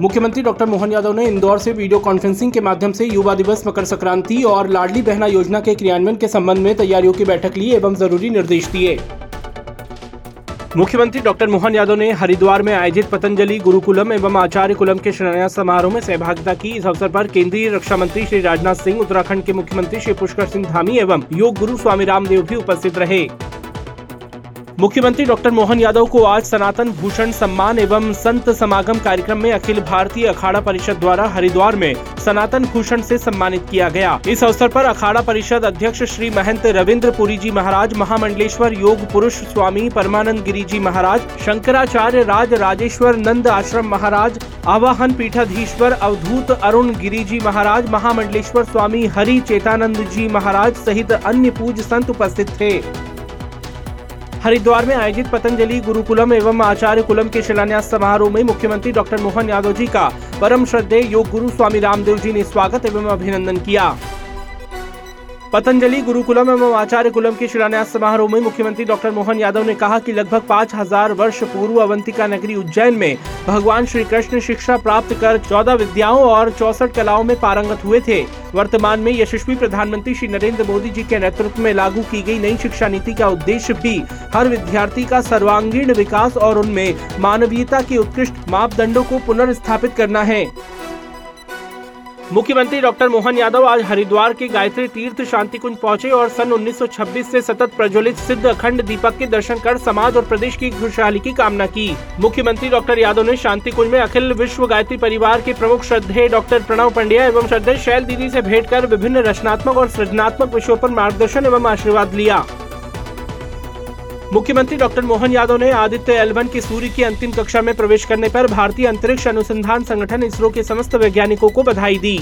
मुख्यमंत्री डॉक्टर मोहन यादव ने इंदौर से वीडियो कॉन्फ्रेंसिंग के माध्यम से युवा दिवस, मकर संक्रांति और लाडली बहना योजना के क्रियान्वयन के संबंध में तैयारियों की बैठक ली एवं ज़रूरी निर्देश दिए। मुख्यमंत्री डॉक्टर मोहन यादव ने हरिद्वार में आयोजित पतंजलि, गुरुकुलम एवं आचार्य कुलम के शिलान्यास समारोह में सहभागिता की। इस अवसर पर केंद्रीय रक्षा मंत्री श्री राजनाथ सिंह, उत्तराखंड के मुख्यमंत्री श्री पुष्कर सिंह धामी एवं योग गुरु स्वामी रामदेव भी उपस्थित रहे। मुख्यमंत्री डॉक्टर मोहन यादव को आज सनातन भूषण सम्मान एवं संत समागम कार्यक्रम में अखिल भारतीय अखाड़ा परिषद द्वारा हरिद्वार में सनातन भूषण से सम्मानित किया गया। इस अवसर पर अखाड़ा परिषद अध्यक्ष श्री महंत रविंद्र पुरी जी महाराज, महामंडलेश्वर योग पुरुष स्वामी परमानंद गिरी जी महाराज, शंकराचार्य राज राजेश्वर नंद आश्रम महाराज, आवाहन पीठाधीश्वर अवधूत अरुण गिरी जी महाराज, महामंडलेश्वर स्वामी हरि चेतानंद जी महाराज सहित अन्य पूज संत उपस्थित थे। हरिद्वार में आयोजित पतंजलि गुरुकुलम एवं आचार्य कुलम के शिलान्यास समारोह में मुख्यमंत्री डॉक्टर मोहन यादव जी का परम श्रद्धेय योग गुरु स्वामी रामदेव जी ने स्वागत एवं अभिनंदन किया। पतंजलि गुरुकुलम एवं आचार्य कुलम के शिलान्यास समारोह में मुख्यमंत्री डॉक्टर मोहन यादव ने कहा कि लगभग पाँच हज़ार वर्ष पूर्व अवंतिका नगरी उज्जैन में भगवान श्री कृष्ण शिक्षा प्राप्त कर चौदह विद्याओं और चौसठ कलाओं में पारंगत हुए थे। वर्तमान में यशस्वी प्रधानमंत्री श्री नरेंद्र मोदी जी के नेतृत्व में लागू की गई नई शिक्षा नीति का उद्देश्य भी हर विद्यार्थी का सर्वांगीण विकास और उनमें मानवीयता के उत्कृष्ट मापदंडों को पुनर्स्थापित करना है। मुख्यमंत्री डॉक्टर मोहन यादव आज हरिद्वार के गायत्री तीर्थ शांति कुंज पहुँचे और सन 1926 से सतत प्रज्वलित सिद्ध अखंड दीपक के दर्शन कर समाज और प्रदेश की खुशहाली की कामना की। मुख्यमंत्री डॉक्टर यादव ने शांति कुंज में अखिल विश्व गायत्री परिवार के प्रमुख श्रद्धे डॉक्टर प्रणव पंड्या एवं श्रद्धे शैल दीदी ऐसी भेंट कर विभिन्न रचनात्मक और सृजनात्मक विषयों आरोप मार्गदर्शन एवं आशीर्वाद लिया। मुख्यमंत्री डॉक्टर मोहन यादव ने आदित्य एलवन की सूर्य की अंतिम कक्षा में प्रवेश करने पर भारतीय अंतरिक्ष अनुसंधान संगठन इसरो के समस्त वैज्ञानिकों को बधाई दी।